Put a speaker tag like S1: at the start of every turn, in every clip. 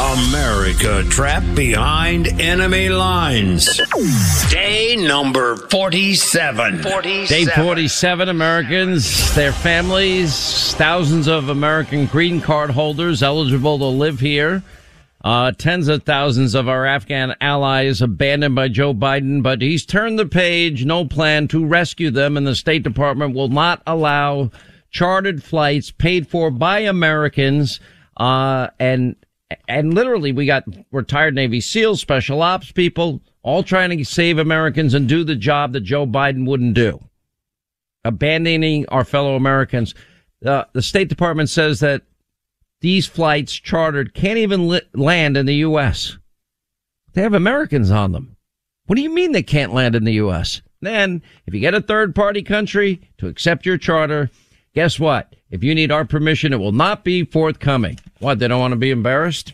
S1: America trapped behind enemy lines. Day number 47. 47.
S2: Day 47, Americans, their families, thousands of American green card holders eligible to live here. Uh, tens of thousands of our Afghan allies abandoned by Joe Biden, but he's turned the page, no plan to rescue them, and the State Department will not allow chartered flights paid for by Americans, uh, and and literally we got retired Navy SEALs, special ops people, all trying to save Americans and do the job that Joe Biden wouldn't do. Abandoning our fellow Americans. Uh, the State Department says that these flights chartered can't even li- land in the U.S. They have Americans on them. What do you mean they can't land in the U.S.? Then, if you get a third party country to accept your charter, guess what? If you need our permission, it will not be forthcoming. What? They don't want to be embarrassed?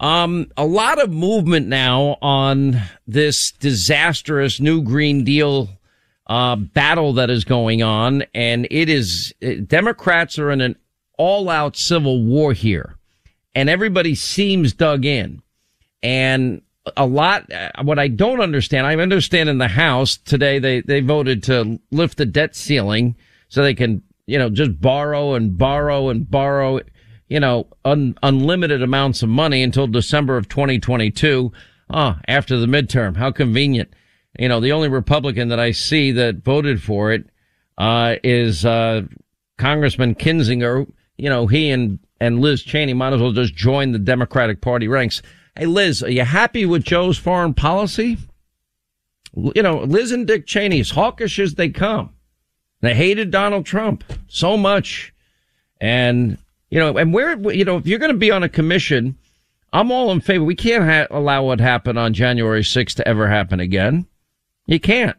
S2: Um, a lot of movement now on this disastrous new Green Deal uh, battle that is going on, and it is Democrats are in an all-out civil war here, and everybody seems dug in. And a lot, what I don't understand, I understand in the House today they they voted to lift the debt ceiling so they can you know, just borrow and borrow and borrow, you know, un- unlimited amounts of money until December of 2022. Ah, after the midterm. How convenient. You know, the only Republican that I see that voted for it, uh, is, uh, Congressman Kinzinger. You know, he and, and Liz Cheney might as well just join the Democratic Party ranks. Hey, Liz, are you happy with Joe's foreign policy? You know, Liz and Dick Cheney, as hawkish as they come. They hated Donald Trump so much. And, you know, and where, you know, if you're going to be on a commission, I'm all in favor. We can't ha- allow what happened on January 6th to ever happen again. You can't.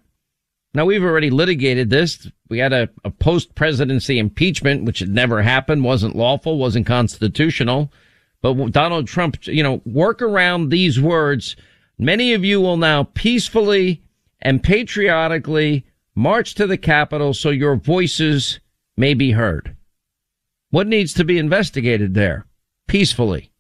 S2: Now we've already litigated this. We had a, a post presidency impeachment, which had never happened, wasn't lawful, wasn't constitutional. But Donald Trump, you know, work around these words. Many of you will now peacefully and patriotically March to the Capitol so your voices may be heard. What needs to be investigated there? Peacefully.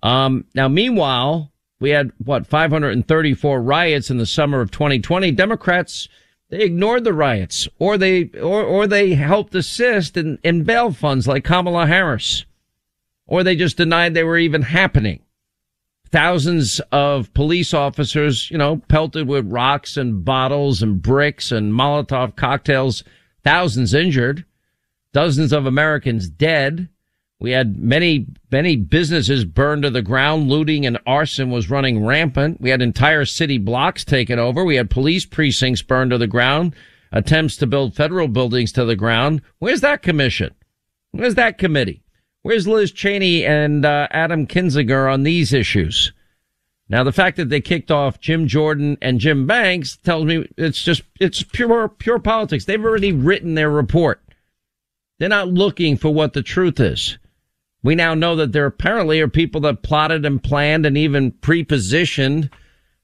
S2: Um, now, meanwhile, we had what 534 riots in the summer of 2020. Democrats they ignored the riots, or they or or they helped assist in, in bail funds like Kamala Harris, or they just denied they were even happening thousands of police officers, you know, pelted with rocks and bottles and bricks and Molotov cocktails, thousands injured, dozens of Americans dead. We had many, many businesses burned to the ground. Looting and arson was running rampant. We had entire city blocks taken over. We had police precincts burned to the ground. Attempts to build federal buildings to the ground. Where's that commission? Where's that committee? Where's Liz Cheney and uh, Adam Kinzinger on these issues? Now, the fact that they kicked off Jim Jordan and Jim Banks tells me it's just, it's pure, pure politics. They've already written their report. They're not looking for what the truth is. We now know that there apparently are people that plotted and planned and even pre-positioned,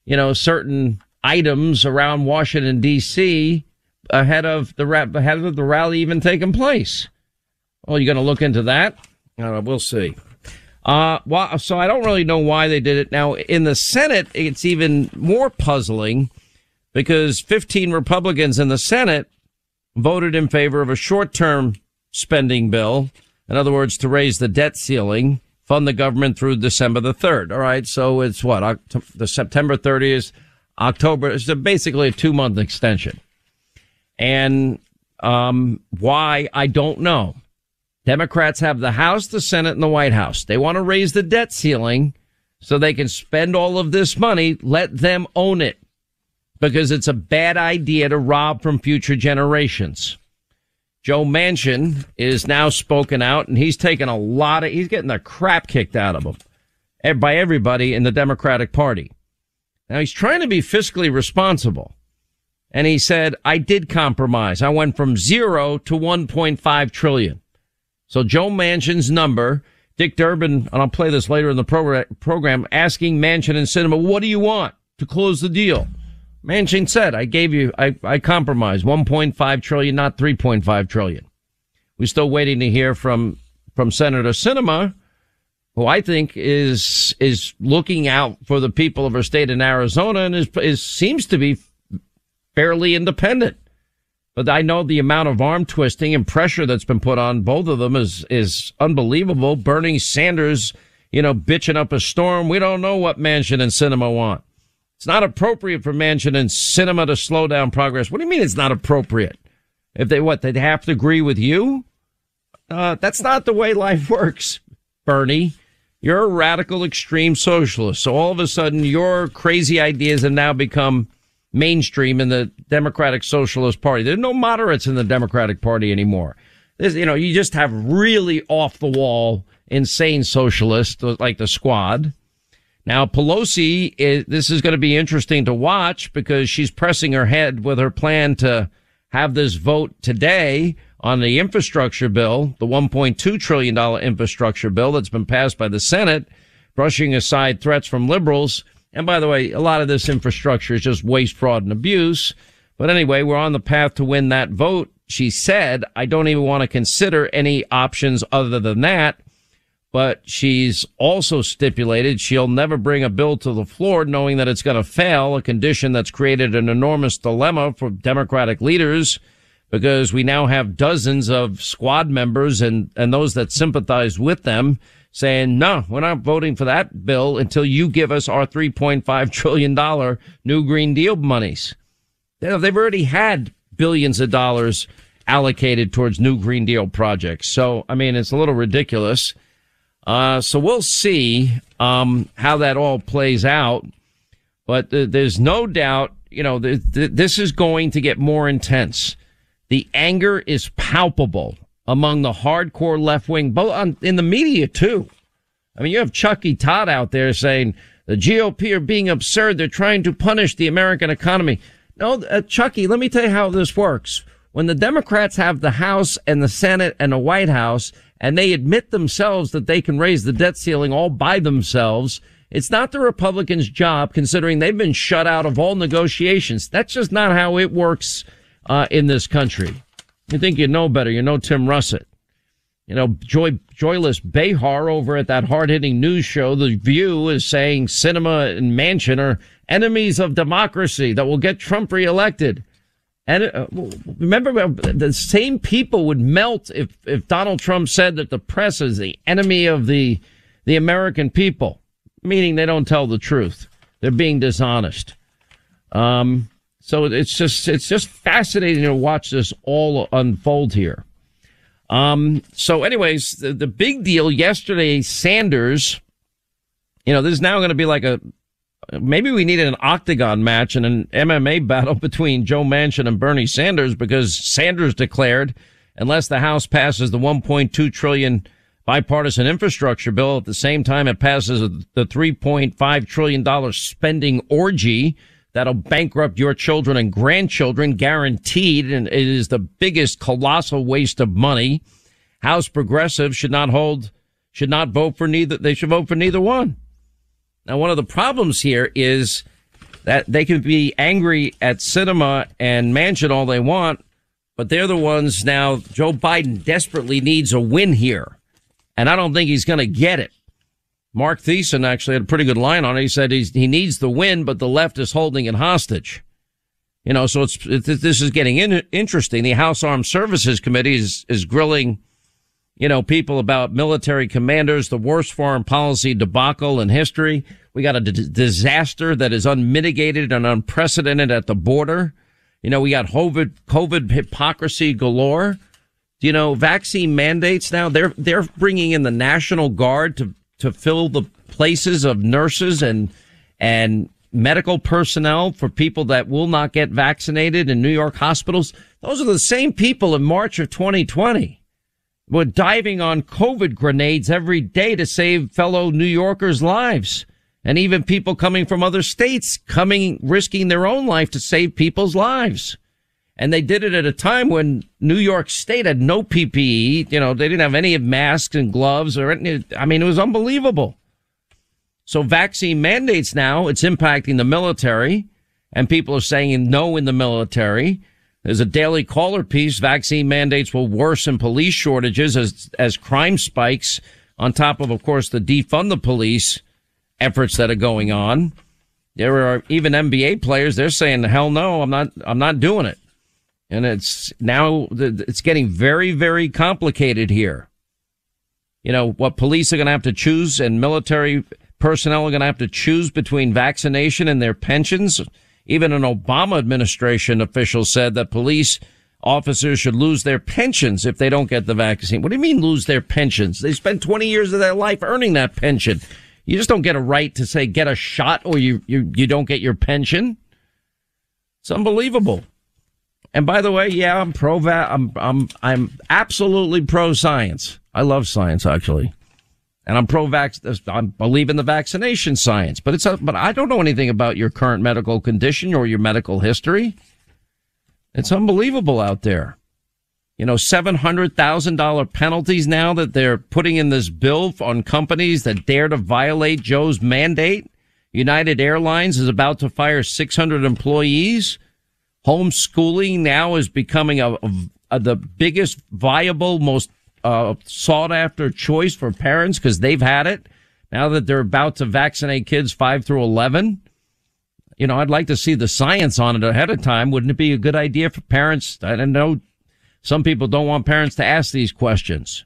S2: you know, certain items around Washington D.C. ahead of the ahead of the rally even taking place. Well, you going to look into that? Uh, we'll see. Uh, well, so I don't really know why they did it. Now in the Senate, it's even more puzzling because 15 Republicans in the Senate voted in favor of a short-term spending bill in other words, to raise the debt ceiling, fund the government through December the 3rd. All right. So it's what? The September 30th, October. It's basically a two month extension. And, um, why? I don't know. Democrats have the House, the Senate, and the White House. They want to raise the debt ceiling so they can spend all of this money. Let them own it because it's a bad idea to rob from future generations. Joe Manchin is now spoken out and he's taken a lot of, he's getting the crap kicked out of him eh, by everybody in the Democratic Party. Now he's trying to be fiscally responsible. And he said, I did compromise. I went from zero to 1.5 trillion. So Joe Manchin's number, Dick Durbin, and I'll play this later in the program, asking Manchin and Sinema, what do you want to close the deal? Manchin said, I gave you, I, I compromised 1.5 trillion, not 3.5 trillion. We're still waiting to hear from, from Senator Sinema, who I think is, is looking out for the people of her state in Arizona and is, is, seems to be fairly independent. But I know the amount of arm twisting and pressure that's been put on both of them is, is unbelievable. Bernie Sanders, you know, bitching up a storm. We don't know what Manchin and Sinema want. It's not appropriate for Manchin and Sinema to slow down progress. What do you mean it's not appropriate? If they what, they'd have to agree with you? Uh, that's not the way life works, Bernie. You're a radical extreme socialist. So all of a sudden your crazy ideas have now become mainstream in the Democratic Socialist Party. There's no moderates in the Democratic Party anymore. There's, you know, you just have really off the wall, insane socialists uh, like the squad. Now, Pelosi, is, this is going to be interesting to watch because she's pressing her head with her plan to have this vote today on the infrastructure bill, the $1.2 trillion infrastructure bill that's been passed by the Senate, brushing aside threats from liberals. And by the way, a lot of this infrastructure is just waste, fraud, and abuse. But anyway, we're on the path to win that vote. She said, I don't even want to consider any options other than that but she's also stipulated she'll never bring a bill to the floor knowing that it's going to fail, a condition that's created an enormous dilemma for Democratic leaders because we now have dozens of squad members and, and those that sympathize with them saying, no, we're not voting for that bill until you give us our $3.5 trillion new Green Deal monies. They've already had billions of dollars allocated towards new Green Deal projects. So, I mean, it's a little ridiculous. Uh, so we'll see um, how that all plays out. But th- there's no doubt, you know, th- th- this is going to get more intense. The anger is palpable among the hardcore left wing, both on, in the media too. I mean, you have Chucky Todd out there saying the GOP are being absurd. They're trying to punish the American economy. No, uh, Chucky, let me tell you how this works. When the Democrats have the House and the Senate and the White House, and they admit themselves that they can raise the debt ceiling all by themselves. It's not the Republicans' job, considering they've been shut out of all negotiations. That's just not how it works uh, in this country. You think you know better? You know Tim Russert. You know, joy, joyless Behar over at that hard-hitting news show, The View, is saying Sinema and Manchin are enemies of democracy that will get Trump reelected. And uh, remember, uh, the same people would melt if, if Donald Trump said that the press is the enemy of the, the American people, meaning they don't tell the truth. They're being dishonest. Um, so it's just, it's just fascinating to watch this all unfold here. Um, so anyways, the, the big deal yesterday, Sanders, you know, this is now going to be like a, maybe we needed an octagon match and an MMA battle between Joe Manchin and Bernie Sanders because Sanders declared unless the House passes the 1.2 trillion bipartisan infrastructure bill at the same time it passes the 3.5 trillion dollar spending orgy that'll bankrupt your children and grandchildren guaranteed and it is the biggest colossal waste of money. House progressives should not hold should not vote for neither they should vote for neither one. Now one of the problems here is that they can be angry at Sinema and Manchin all they want but they're the ones now joe biden desperately needs a win here. And i don't think he's going to get it Marc Thiessen actually had a pretty good line on it. He said he needs the win, but the left is holding it hostage. You know, so it's, it, this is getting in, interesting. The House Armed Services Committee is, is grilling, you know, people about military commanders, the worst foreign policy debacle in history. We got a d- disaster that is unmitigated and unprecedented at the border. You know, we got COVID, COVID hypocrisy galore. You know, vaccine mandates now, they're, they're bringing in the National Guard to to fill the places of nurses and and medical personnel for people that will not get vaccinated in New York hospitals. Those are the same people in March of 2020 were diving on COVID grenades every day to save fellow New Yorkers' lives. And even people coming from other states coming, risking their own life to save people's lives. And they did it at a time when New York State had no PPE. You know, they didn't have any masks and gloves or anything. I mean, it was unbelievable. So vaccine mandates now, it's impacting the military and people are saying no in the military. There's a daily caller piece. Vaccine mandates will worsen police shortages as, as crime spikes on top of, of course, the defund the police efforts that are going on. There are even NBA players. They're saying, hell no, I'm not, I'm not doing it. And it's now, it's getting very, very complicated here. You know, what police are going to have to choose and military personnel are going to have to choose between vaccination and their pensions. Even an Obama administration official said that police officers should lose their pensions if they don't get the vaccine. What do you mean lose their pensions? They spent 20 years of their life earning that pension. You just don't get a right to say get a shot or you, you, you don't get your pension. It's unbelievable. And by the way, yeah, I'm pro va- I'm I'm I'm absolutely pro science. I love science actually. And I'm pro vax I believe in the vaccination science, but it's a, but I don't know anything about your current medical condition or your medical history. It's unbelievable out there. You know, $700,000 penalties now that they're putting in this bill on companies that dare to violate Joe's mandate. United Airlines is about to fire 600 employees homeschooling now is becoming a, a, the biggest viable, most uh, sought after choice for parents because they've had it. Now that they're about to vaccinate kids five through 11, you know, I'd like to see the science on it ahead of time. Wouldn't it be a good idea for parents? I don't know. Some people don't want parents to ask these questions.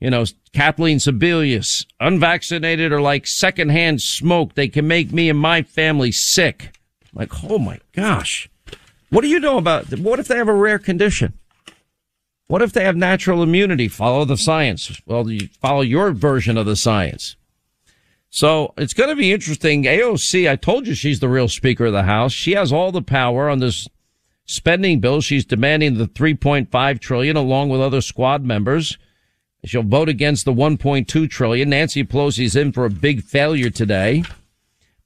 S2: You know, Kathleen Sebelius, unvaccinated or like secondhand smoke. They can make me and my family sick. Like, oh my gosh. What do you know about, what if they have a rare condition? What if they have natural immunity? Follow the science. Well, you follow your version of the science. So it's going to be interesting. AOC, I told you she's the real speaker of the house. She has all the power on this spending bill. She's demanding the 3.5 trillion along with other squad members. She'll vote against the 1.2 trillion. Nancy Pelosi's in for a big failure today.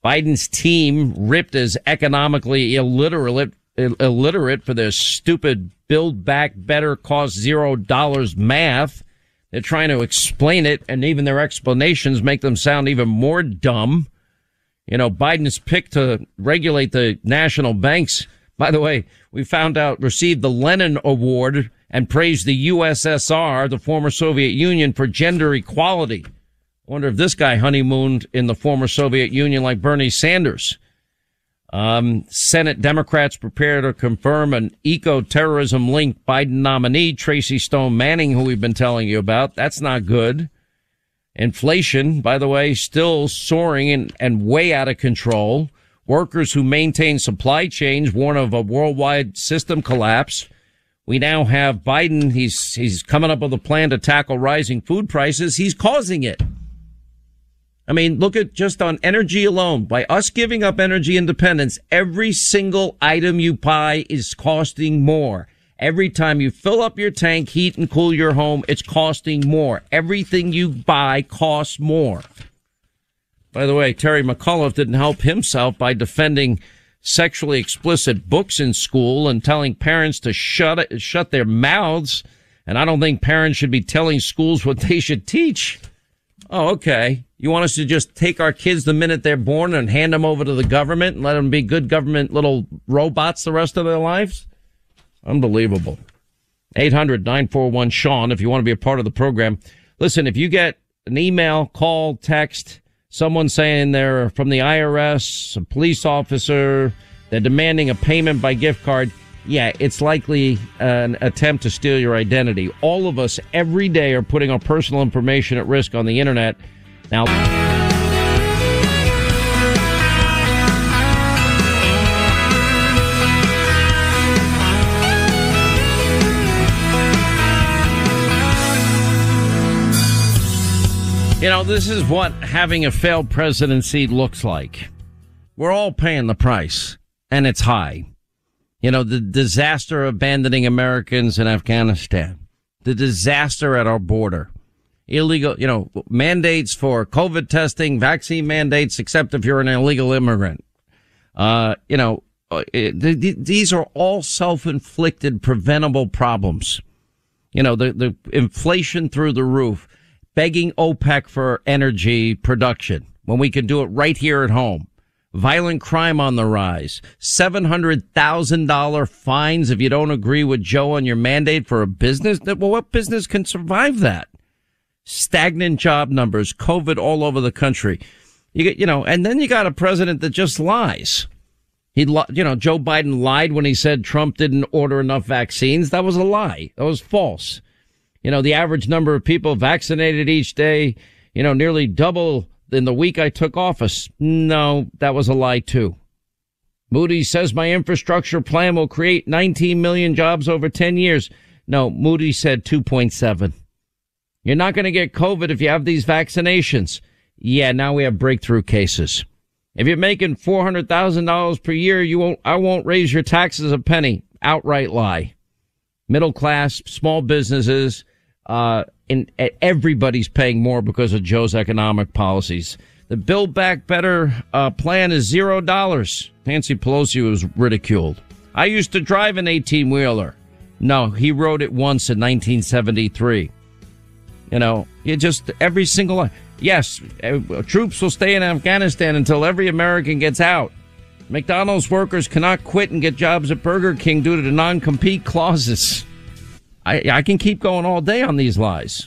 S2: Biden's team ripped as economically illiterate illiterate for their stupid build back better cost zero dollars math. They're trying to explain it and even their explanations make them sound even more dumb. You know, Biden's pick to regulate the national banks, by the way, we found out received the Lenin Award and praised the USSR, the former Soviet Union, for gender equality. I wonder if this guy honeymooned in the former Soviet Union like Bernie Sanders. Um, Senate Democrats prepare to confirm an eco-terrorism linked Biden nominee, Tracy Stone Manning, who we've been telling you about. That's not good. Inflation, by the way, still soaring and, and way out of control. Workers who maintain supply chains warn of a worldwide system collapse. We now have Biden. He's, he's coming up with a plan to tackle rising food prices. He's causing it. I mean, look at just on energy alone. By us giving up energy independence, every single item you buy is costing more. Every time you fill up your tank, heat and cool your home, it's costing more. Everything you buy costs more. By the way, Terry McAuliffe didn't help himself by defending sexually explicit books in school and telling parents to shut it, shut their mouths. And I don't think parents should be telling schools what they should teach. Oh, okay. You want us to just take our kids the minute they're born and hand them over to the government and let them be good government little robots the rest of their lives? Unbelievable. 800 941 Sean, if you want to be a part of the program. Listen, if you get an email, call, text, someone saying they're from the IRS, a police officer, they're demanding a payment by gift card, yeah, it's likely an attempt to steal your identity. All of us every day are putting our personal information at risk on the internet. Now, You know, this is what having a failed presidency looks like. We're all paying the price, and it's high. You know, the disaster of abandoning Americans in Afghanistan, the disaster at our border, illegal, you know, mandates for COVID testing, vaccine mandates, except if you're an illegal immigrant. Uh, you know, uh, it, these are all self-inflicted preventable problems. You know, the, the inflation through the roof begging OPEC for energy production when we can do it right here at home. Violent crime on the rise. $700,000 fines if you don't agree with Joe on your mandate for a business. Well, what business can survive that? Stagnant job numbers, COVID all over the country. You get, you know, and then you got a president that just lies. He, you know, Joe Biden lied when he said Trump didn't order enough vaccines. That was a lie. That was false. You know, the average number of people vaccinated each day, you know, nearly double in the week I took office. No, that was a lie too. Moody says my infrastructure plan will create 19 million jobs over 10 years. No, Moody said 2.7. You're not going to get COVID if you have these vaccinations. Yeah, now we have breakthrough cases. If you're making $400,000 per year, you won't, I won't raise your taxes a penny. Outright lie. Middle class, small businesses, uh, and everybody's paying more because of Joe's economic policies. The Build Back Better uh, plan is zero dollars. Nancy Pelosi was ridiculed. I used to drive an 18 wheeler. No, he rode it once in 1973. You know, you just every single yes, uh, troops will stay in Afghanistan until every American gets out. McDonald's workers cannot quit and get jobs at Burger King due to the non-compete clauses. I, I can keep going all day on these lies.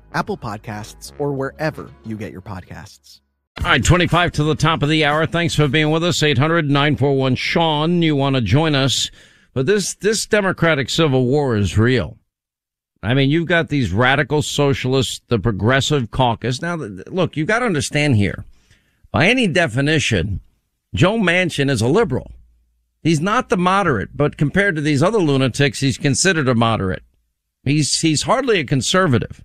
S3: Apple Podcasts, or wherever you get your podcasts.
S2: All right, 25 to the top of the hour. Thanks for being with us. 800 941 Sean. You want to join us. But this, this Democratic Civil War is real. I mean, you've got these radical socialists, the progressive caucus. Now, look, you've got to understand here. By any definition, Joe Manchin is a liberal. He's not the moderate, but compared to these other lunatics, he's considered a moderate. He's, he's hardly a conservative,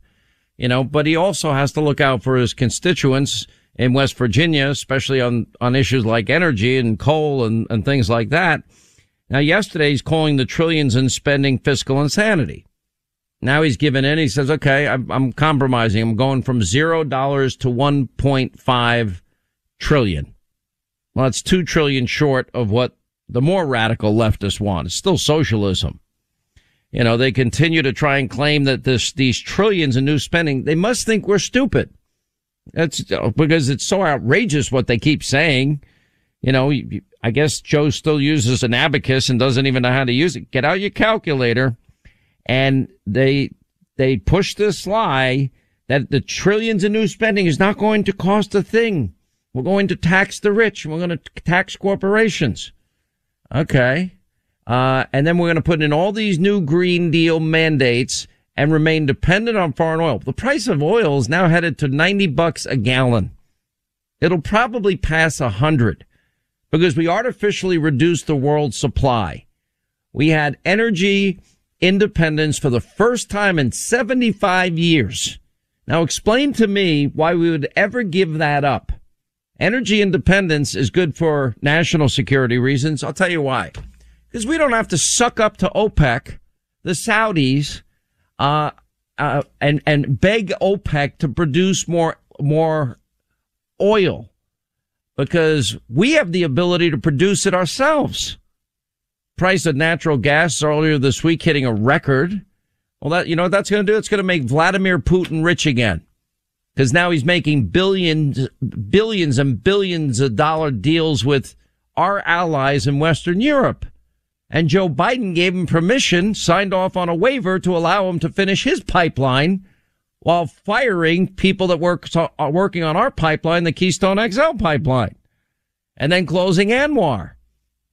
S2: you know, but he also has to look out for his constituents in West Virginia, especially on, on issues like energy and coal and, and things like that. Now, yesterday he's calling the trillions in spending fiscal insanity. Now he's given in. He says, okay, I'm, I'm compromising. I'm going from zero dollars to 1.5 trillion. Well, it's two trillion short of what the more radical leftists want. It's still socialism. You know, they continue to try and claim that this, these trillions in new spending, they must think we're stupid. That's uh, because it's so outrageous what they keep saying. You know, I guess Joe still uses an abacus and doesn't even know how to use it. Get out your calculator. And they, they push this lie that the trillions in new spending is not going to cost a thing. We're going to tax the rich we're going to tax corporations. Okay. Uh, and then we're going to put in all these new Green Deal mandates and remain dependent on foreign oil. The price of oil is now headed to 90 bucks a gallon. It'll probably pass a hundred because we artificially reduced the world's supply. We had energy independence for the first time in 75 years. Now explain to me why we would ever give that up. Energy independence is good for national security reasons. I'll tell you why. Because we don't have to suck up to OPEC, the Saudis, uh, uh, and, and beg OPEC to produce more, more oil because we have the ability to produce it ourselves. Price of natural gas earlier this week hitting a record. Well, that, you know what that's going to do? It's going to make Vladimir Putin rich again. Cause now he's making billions, billions and billions of dollar deals with our allies in Western Europe. And Joe Biden gave him permission, signed off on a waiver to allow him to finish his pipeline while firing people that work, are working on our pipeline, the Keystone XL pipeline, and then closing ANWR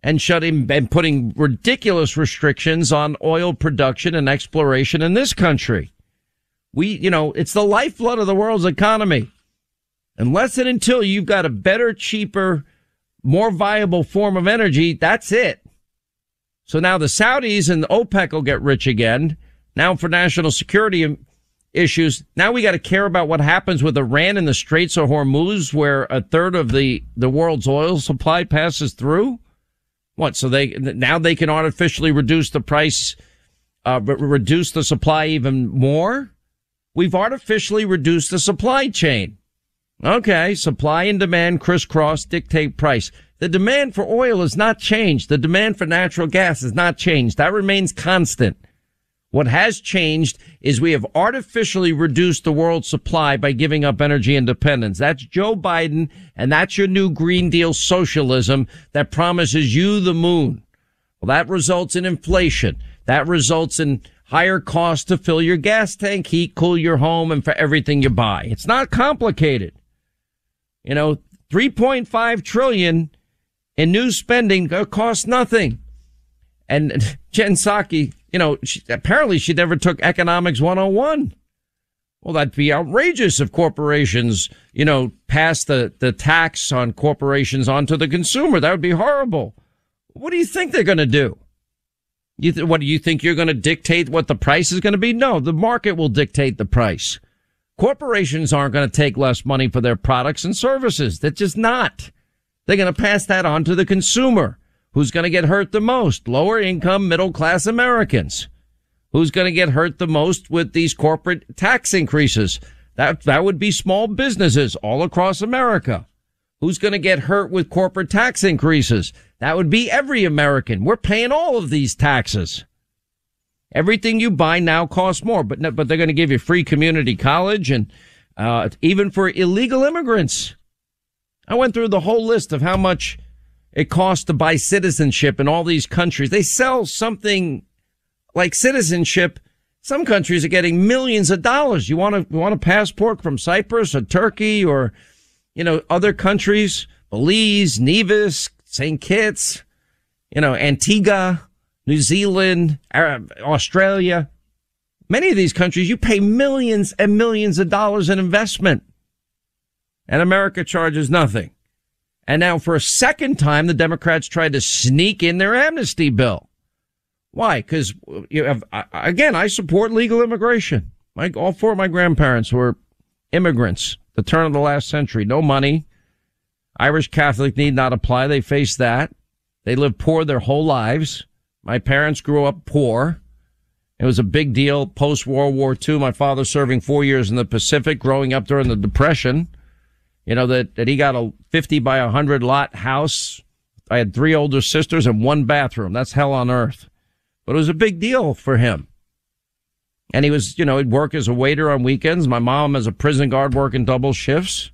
S2: and shutting and putting ridiculous restrictions on oil production and exploration in this country. We, you know, it's the lifeblood of the world's economy. Unless and until you've got a better, cheaper, more viable form of energy, that's it. So now the Saudis and the OPEC will get rich again. Now for national security issues, now we got to care about what happens with Iran in the Straits of Hormuz, where a third of the, the world's oil supply passes through. What? So they, now they can artificially reduce the price, uh, reduce the supply even more? We've artificially reduced the supply chain. Okay. Supply and demand crisscross dictate price. The demand for oil has not changed. The demand for natural gas has not changed. That remains constant. What has changed is we have artificially reduced the world's supply by giving up energy independence. That's Joe Biden and that's your new Green Deal socialism that promises you the moon. Well, that results in inflation. That results in higher costs to fill your gas tank, heat, cool your home, and for everything you buy. It's not complicated. You know, 3.5 trillion in new spending costs nothing. And Jen Psaki, you know, she, apparently she never took economics 101. Well, that'd be outrageous if corporations, you know, pass the, the tax on corporations onto the consumer. That would be horrible. What do you think they're going to do? You th- what do you think you're going to dictate what the price is going to be? No, the market will dictate the price. Corporations aren't going to take less money for their products and services. That's just not. They're going to pass that on to the consumer. Who's going to get hurt the most? Lower income, middle class Americans. Who's going to get hurt the most with these corporate tax increases? That, that would be small businesses all across America. Who's going to get hurt with corporate tax increases? That would be every American. We're paying all of these taxes. Everything you buy now costs more, but but they're going to give you free community college and uh, even for illegal immigrants. I went through the whole list of how much it costs to buy citizenship in all these countries. They sell something like citizenship. Some countries are getting millions of dollars. You want to want a passport from Cyprus or Turkey or you know other countries, Belize, Nevis, St. Kitts, you know Antigua, New Zealand, Australia. Many of these countries you pay millions and millions of dollars in investment. And America charges nothing. And now for a second time, the Democrats tried to sneak in their amnesty bill. Why? Because you have, again, I support legal immigration. My, all four of my grandparents were immigrants, the turn of the last century. No money. Irish Catholic need not apply. They face that. They lived poor their whole lives. My parents grew up poor. It was a big deal post World War II. My father serving four years in the Pacific, growing up during the Depression. You know, that, that he got a 50 by 100 lot house. I had three older sisters and one bathroom. That's hell on earth. But it was a big deal for him. And he was, you know, he'd work as a waiter on weekends. My mom as a prison guard working double shifts.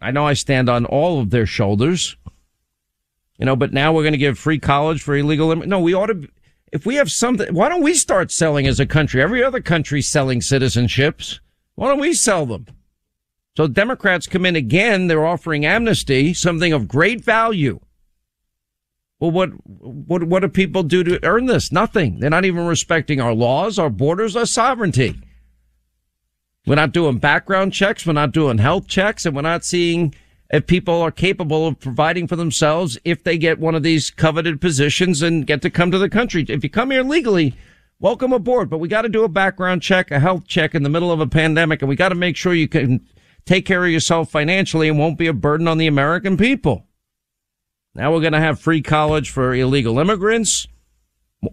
S2: I know I stand on all of their shoulders. You know, but now we're going to give free college for illegal immigrants. No, we ought to, if we have something, why don't we start selling as a country? Every other country's selling citizenships. Why don't we sell them? So Democrats come in again. They're offering amnesty, something of great value. Well, what, what, what do people do to earn this? Nothing. They're not even respecting our laws, our borders, our sovereignty. We're not doing background checks. We're not doing health checks and we're not seeing if people are capable of providing for themselves if they get one of these coveted positions and get to come to the country. If you come here legally, welcome aboard, but we got to do a background check, a health check in the middle of a pandemic and we got to make sure you can take care of yourself financially and won't be a burden on the American people. Now we're going to have free college for illegal immigrants.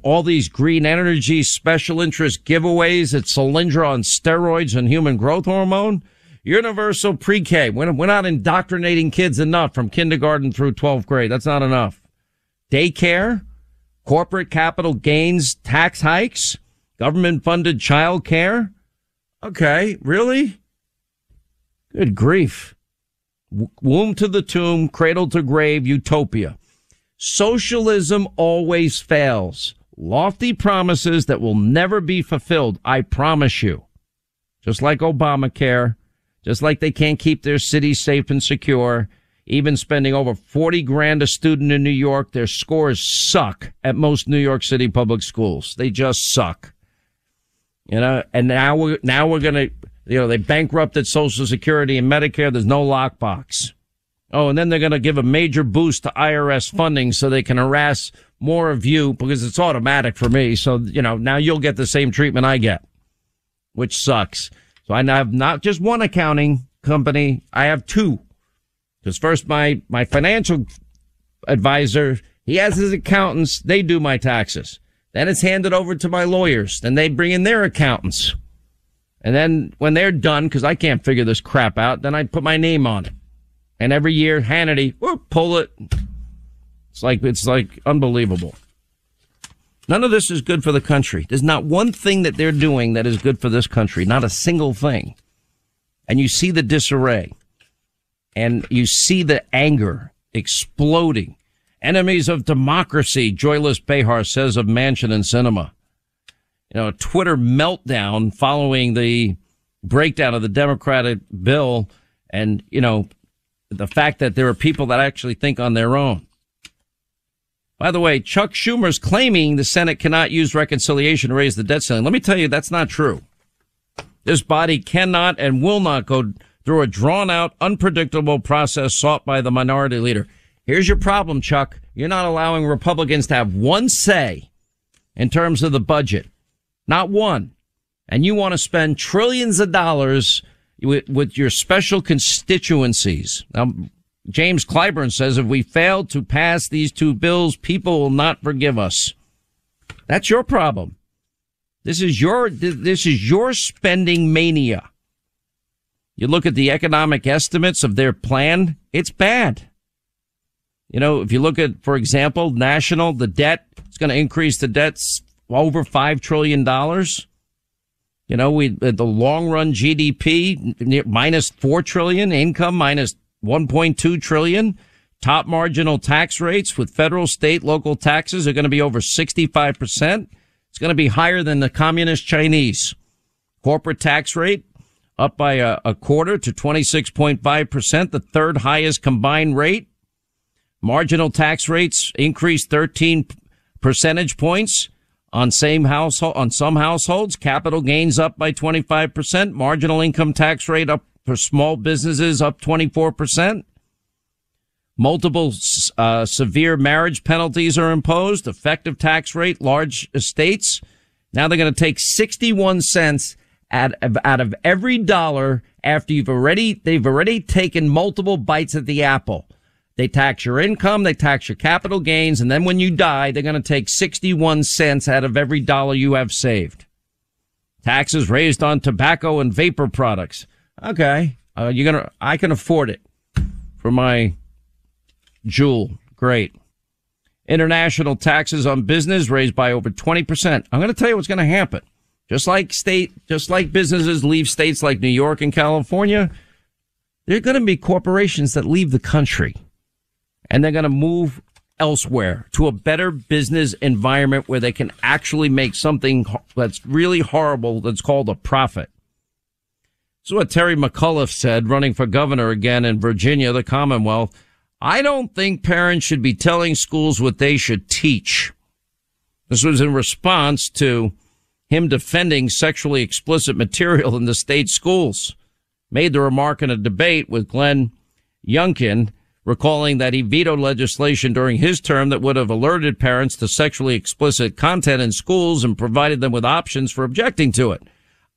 S2: All these green energy special interest giveaways at Solyndra on steroids and human growth hormone. Universal pre-K. We're not indoctrinating kids enough from kindergarten through 12th grade. That's not enough. Daycare, corporate capital gains tax hikes, government funded child care. Okay, really? Good grief. Womb to the tomb, cradle to grave, utopia. Socialism always fails. Lofty promises that will never be fulfilled. I promise you. Just like Obamacare, just like they can't keep their cities safe and secure, even spending over 40 grand a student in New York, their scores suck at most New York City public schools. They just suck. You know, and now we're, now we're going to, you know, they bankrupted Social Security and Medicare. There's no lockbox. Oh, and then they're going to give a major boost to IRS funding so they can harass more of you because it's automatic for me. So, you know, now you'll get the same treatment I get, which sucks. So I have not just one accounting company. I have two. Because first my, my financial advisor, he has his accountants. They do my taxes. Then it's handed over to my lawyers. Then they bring in their accountants. And then when they're done, because I can't figure this crap out, then I put my name on it. And every year, Hannity, whoop, pull it. It's like, it's like unbelievable. None of this is good for the country. There's not one thing that they're doing that is good for this country. Not a single thing. And you see the disarray and you see the anger exploding. Enemies of democracy, Joyless Behar says of Manchin and Sinema. You know, Twitter meltdown following the breakdown of the Democratic bill and, you know, the fact that there are people that actually think on their own. By the way, Chuck Schumer's claiming the Senate cannot use reconciliation to raise the debt ceiling. Let me tell you, that's not true. This body cannot and will not go through a drawn out, unpredictable process sought by the minority leader. Here's your problem, Chuck. You're not allowing Republicans to have one say in terms of the budget. Not one. And you want to spend trillions of dollars with, with your special constituencies. Now, James Clyburn says if we fail to pass these two bills, people will not forgive us. That's your problem. This is your, this is your spending mania. You look at the economic estimates of their plan, it's bad. You know, if you look at, for example, national, the debt, it's going to increase the debts over $5 trillion. You know, we, the long run GDP minus 4 trillion, income minus 1.2 trillion. Top marginal tax rates with federal, state, local taxes are going to be over 65%. It's going to be higher than the communist Chinese. Corporate tax rate up by a, a quarter to 26.5%, the third highest combined rate. Marginal tax rates increased 13 percentage points on same household, on some households. Capital gains up by 25%. Marginal income tax rate up for small businesses up 24%. Multiple uh, severe marriage penalties are imposed. Effective tax rate, large estates. Now they're going to take 61 cents out of, out of every dollar after you've already, they've already taken multiple bites at the apple. They tax your income, they tax your capital gains, and then when you die, they're going to take 61 cents out of every dollar you have saved. Taxes raised on tobacco and vapor products. Okay. Uh, you're going to, I can afford it for my Juul. Great. International taxes on business raised by over 20%. I'm going to tell you what's going to happen. Just like state, just like businesses leave states like New York and California, there are going to be corporations that leave the country and they're going to move elsewhere to a better business environment where they can actually make something that's really horrible that's called a profit. So what Terry McAuliffe said running for governor again in Virginia, the Commonwealth. I don't think parents should be telling schools what they should teach. This was in response to him defending sexually explicit material in the state schools. Made the remark in a debate with Glenn Youngkin, recalling that he vetoed legislation during his term that would have alerted parents to sexually explicit content in schools and provided them with options for objecting to it.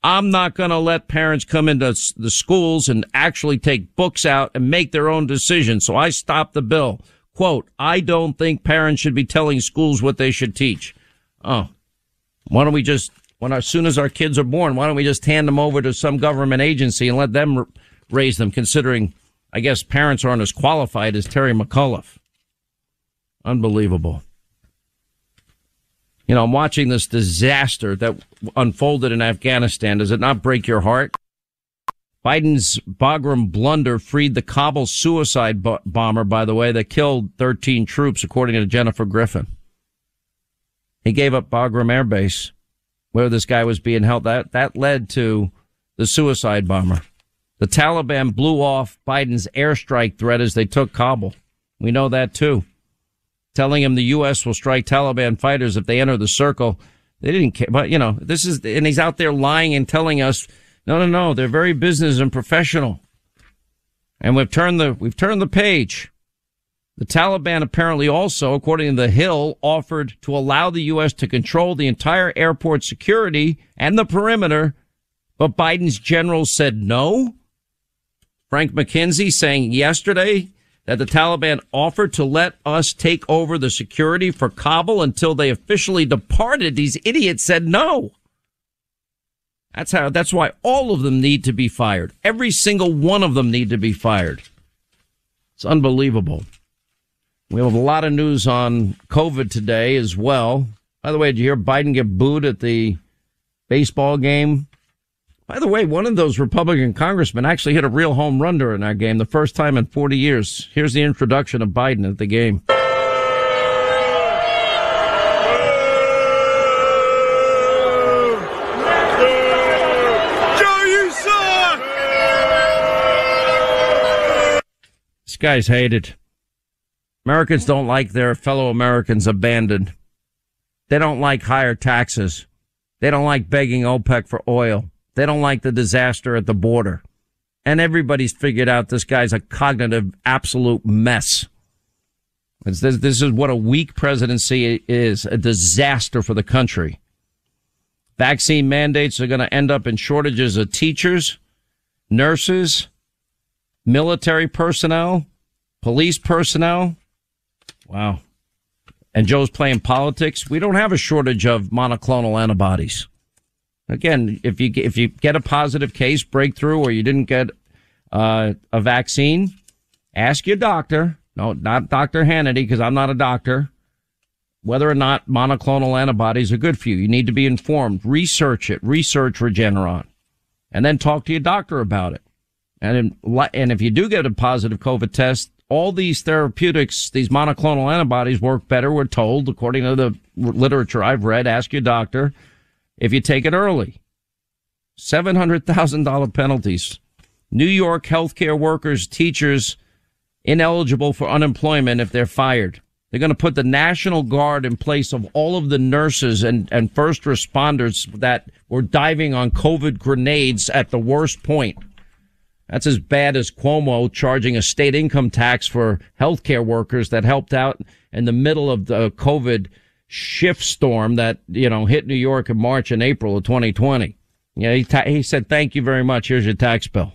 S2: I'm not going to let parents come into the schools and actually take books out and make their own decisions. So I stopped the bill. Quote, I don't think parents should be telling schools what they should teach. Oh, why don't we just, when as soon as our kids are born, why don't we just hand them over to some government agency and let them raise them considering, I guess parents aren't as qualified as Terry McAuliffe. Unbelievable. You know, I'm watching this disaster that unfolded in Afghanistan. Does it not break your heart? Biden's Bagram blunder freed the Kabul suicide bo- bomber, by the way, that killed 13 troops, according to Jennifer Griffin. He gave up Bagram Air Base, where this guy was being held. That, that led to the suicide bomber. The Taliban blew off Biden's airstrike threat as they took Kabul. We know that too telling him the U.S. will strike Taliban fighters if they enter the circle. They didn't care, but you know, this is, and he's out there lying and telling us, no, no, no, they're very business and professional. And we've turned the, we've turned the page. The Taliban apparently also, according to The Hill, offered to allow the U.S. to control the entire airport security and the perimeter, but Biden's generals said no. Frank McKenzie saying yesterday that the Taliban offered to let us take over the security for Kabul until they officially departed. These idiots said no. That's how, that's why all of them need to be fired. Every single one of them need to be fired. It's unbelievable. We have a lot of news on COVID today as well. By the way, did you hear Biden get booed at the baseball game? By the way, one of those Republican congressmen actually hit a real home run during that game, the first time in 40 years. Here's the introduction of Biden at the game. This guy's hated. Americans don't like their fellow Americans abandoned. They don't like higher taxes. They don't like begging OPEC for oil. They don't like the disaster at the border. And everybody's figured out this guy's a cognitive absolute mess. This, this is what a weak presidency is a disaster for the country. Vaccine mandates are going to end up in shortages of teachers, nurses, military personnel, police personnel. Wow. And Joe's playing politics. We don't have a shortage of monoclonal antibodies. Again, if you if you get a positive case breakthrough or you didn't get uh, a vaccine, ask your doctor. No, not Dr. Hannity, because I'm not a doctor. Whether or not monoclonal antibodies are good for you, you need to be informed. Research it. Research Regeneron, and then talk to your doctor about it. And in, and if you do get a positive COVID test, all these therapeutics, these monoclonal antibodies work better. We're told, according to the literature I've read. Ask your doctor if you take it early. $700,000 penalties. New York healthcare workers, teachers ineligible for unemployment if they're fired. They're going to put the National Guard in place of all of the nurses and, and first responders that were diving on COVID grenades at the worst point. That's as bad as Cuomo charging a state income tax for healthcare workers that helped out in the middle of the COVID shift storm that, you know, hit New York in March and April of 2020. Yeah, he, ta- he said, thank you very much. Here's your tax bill.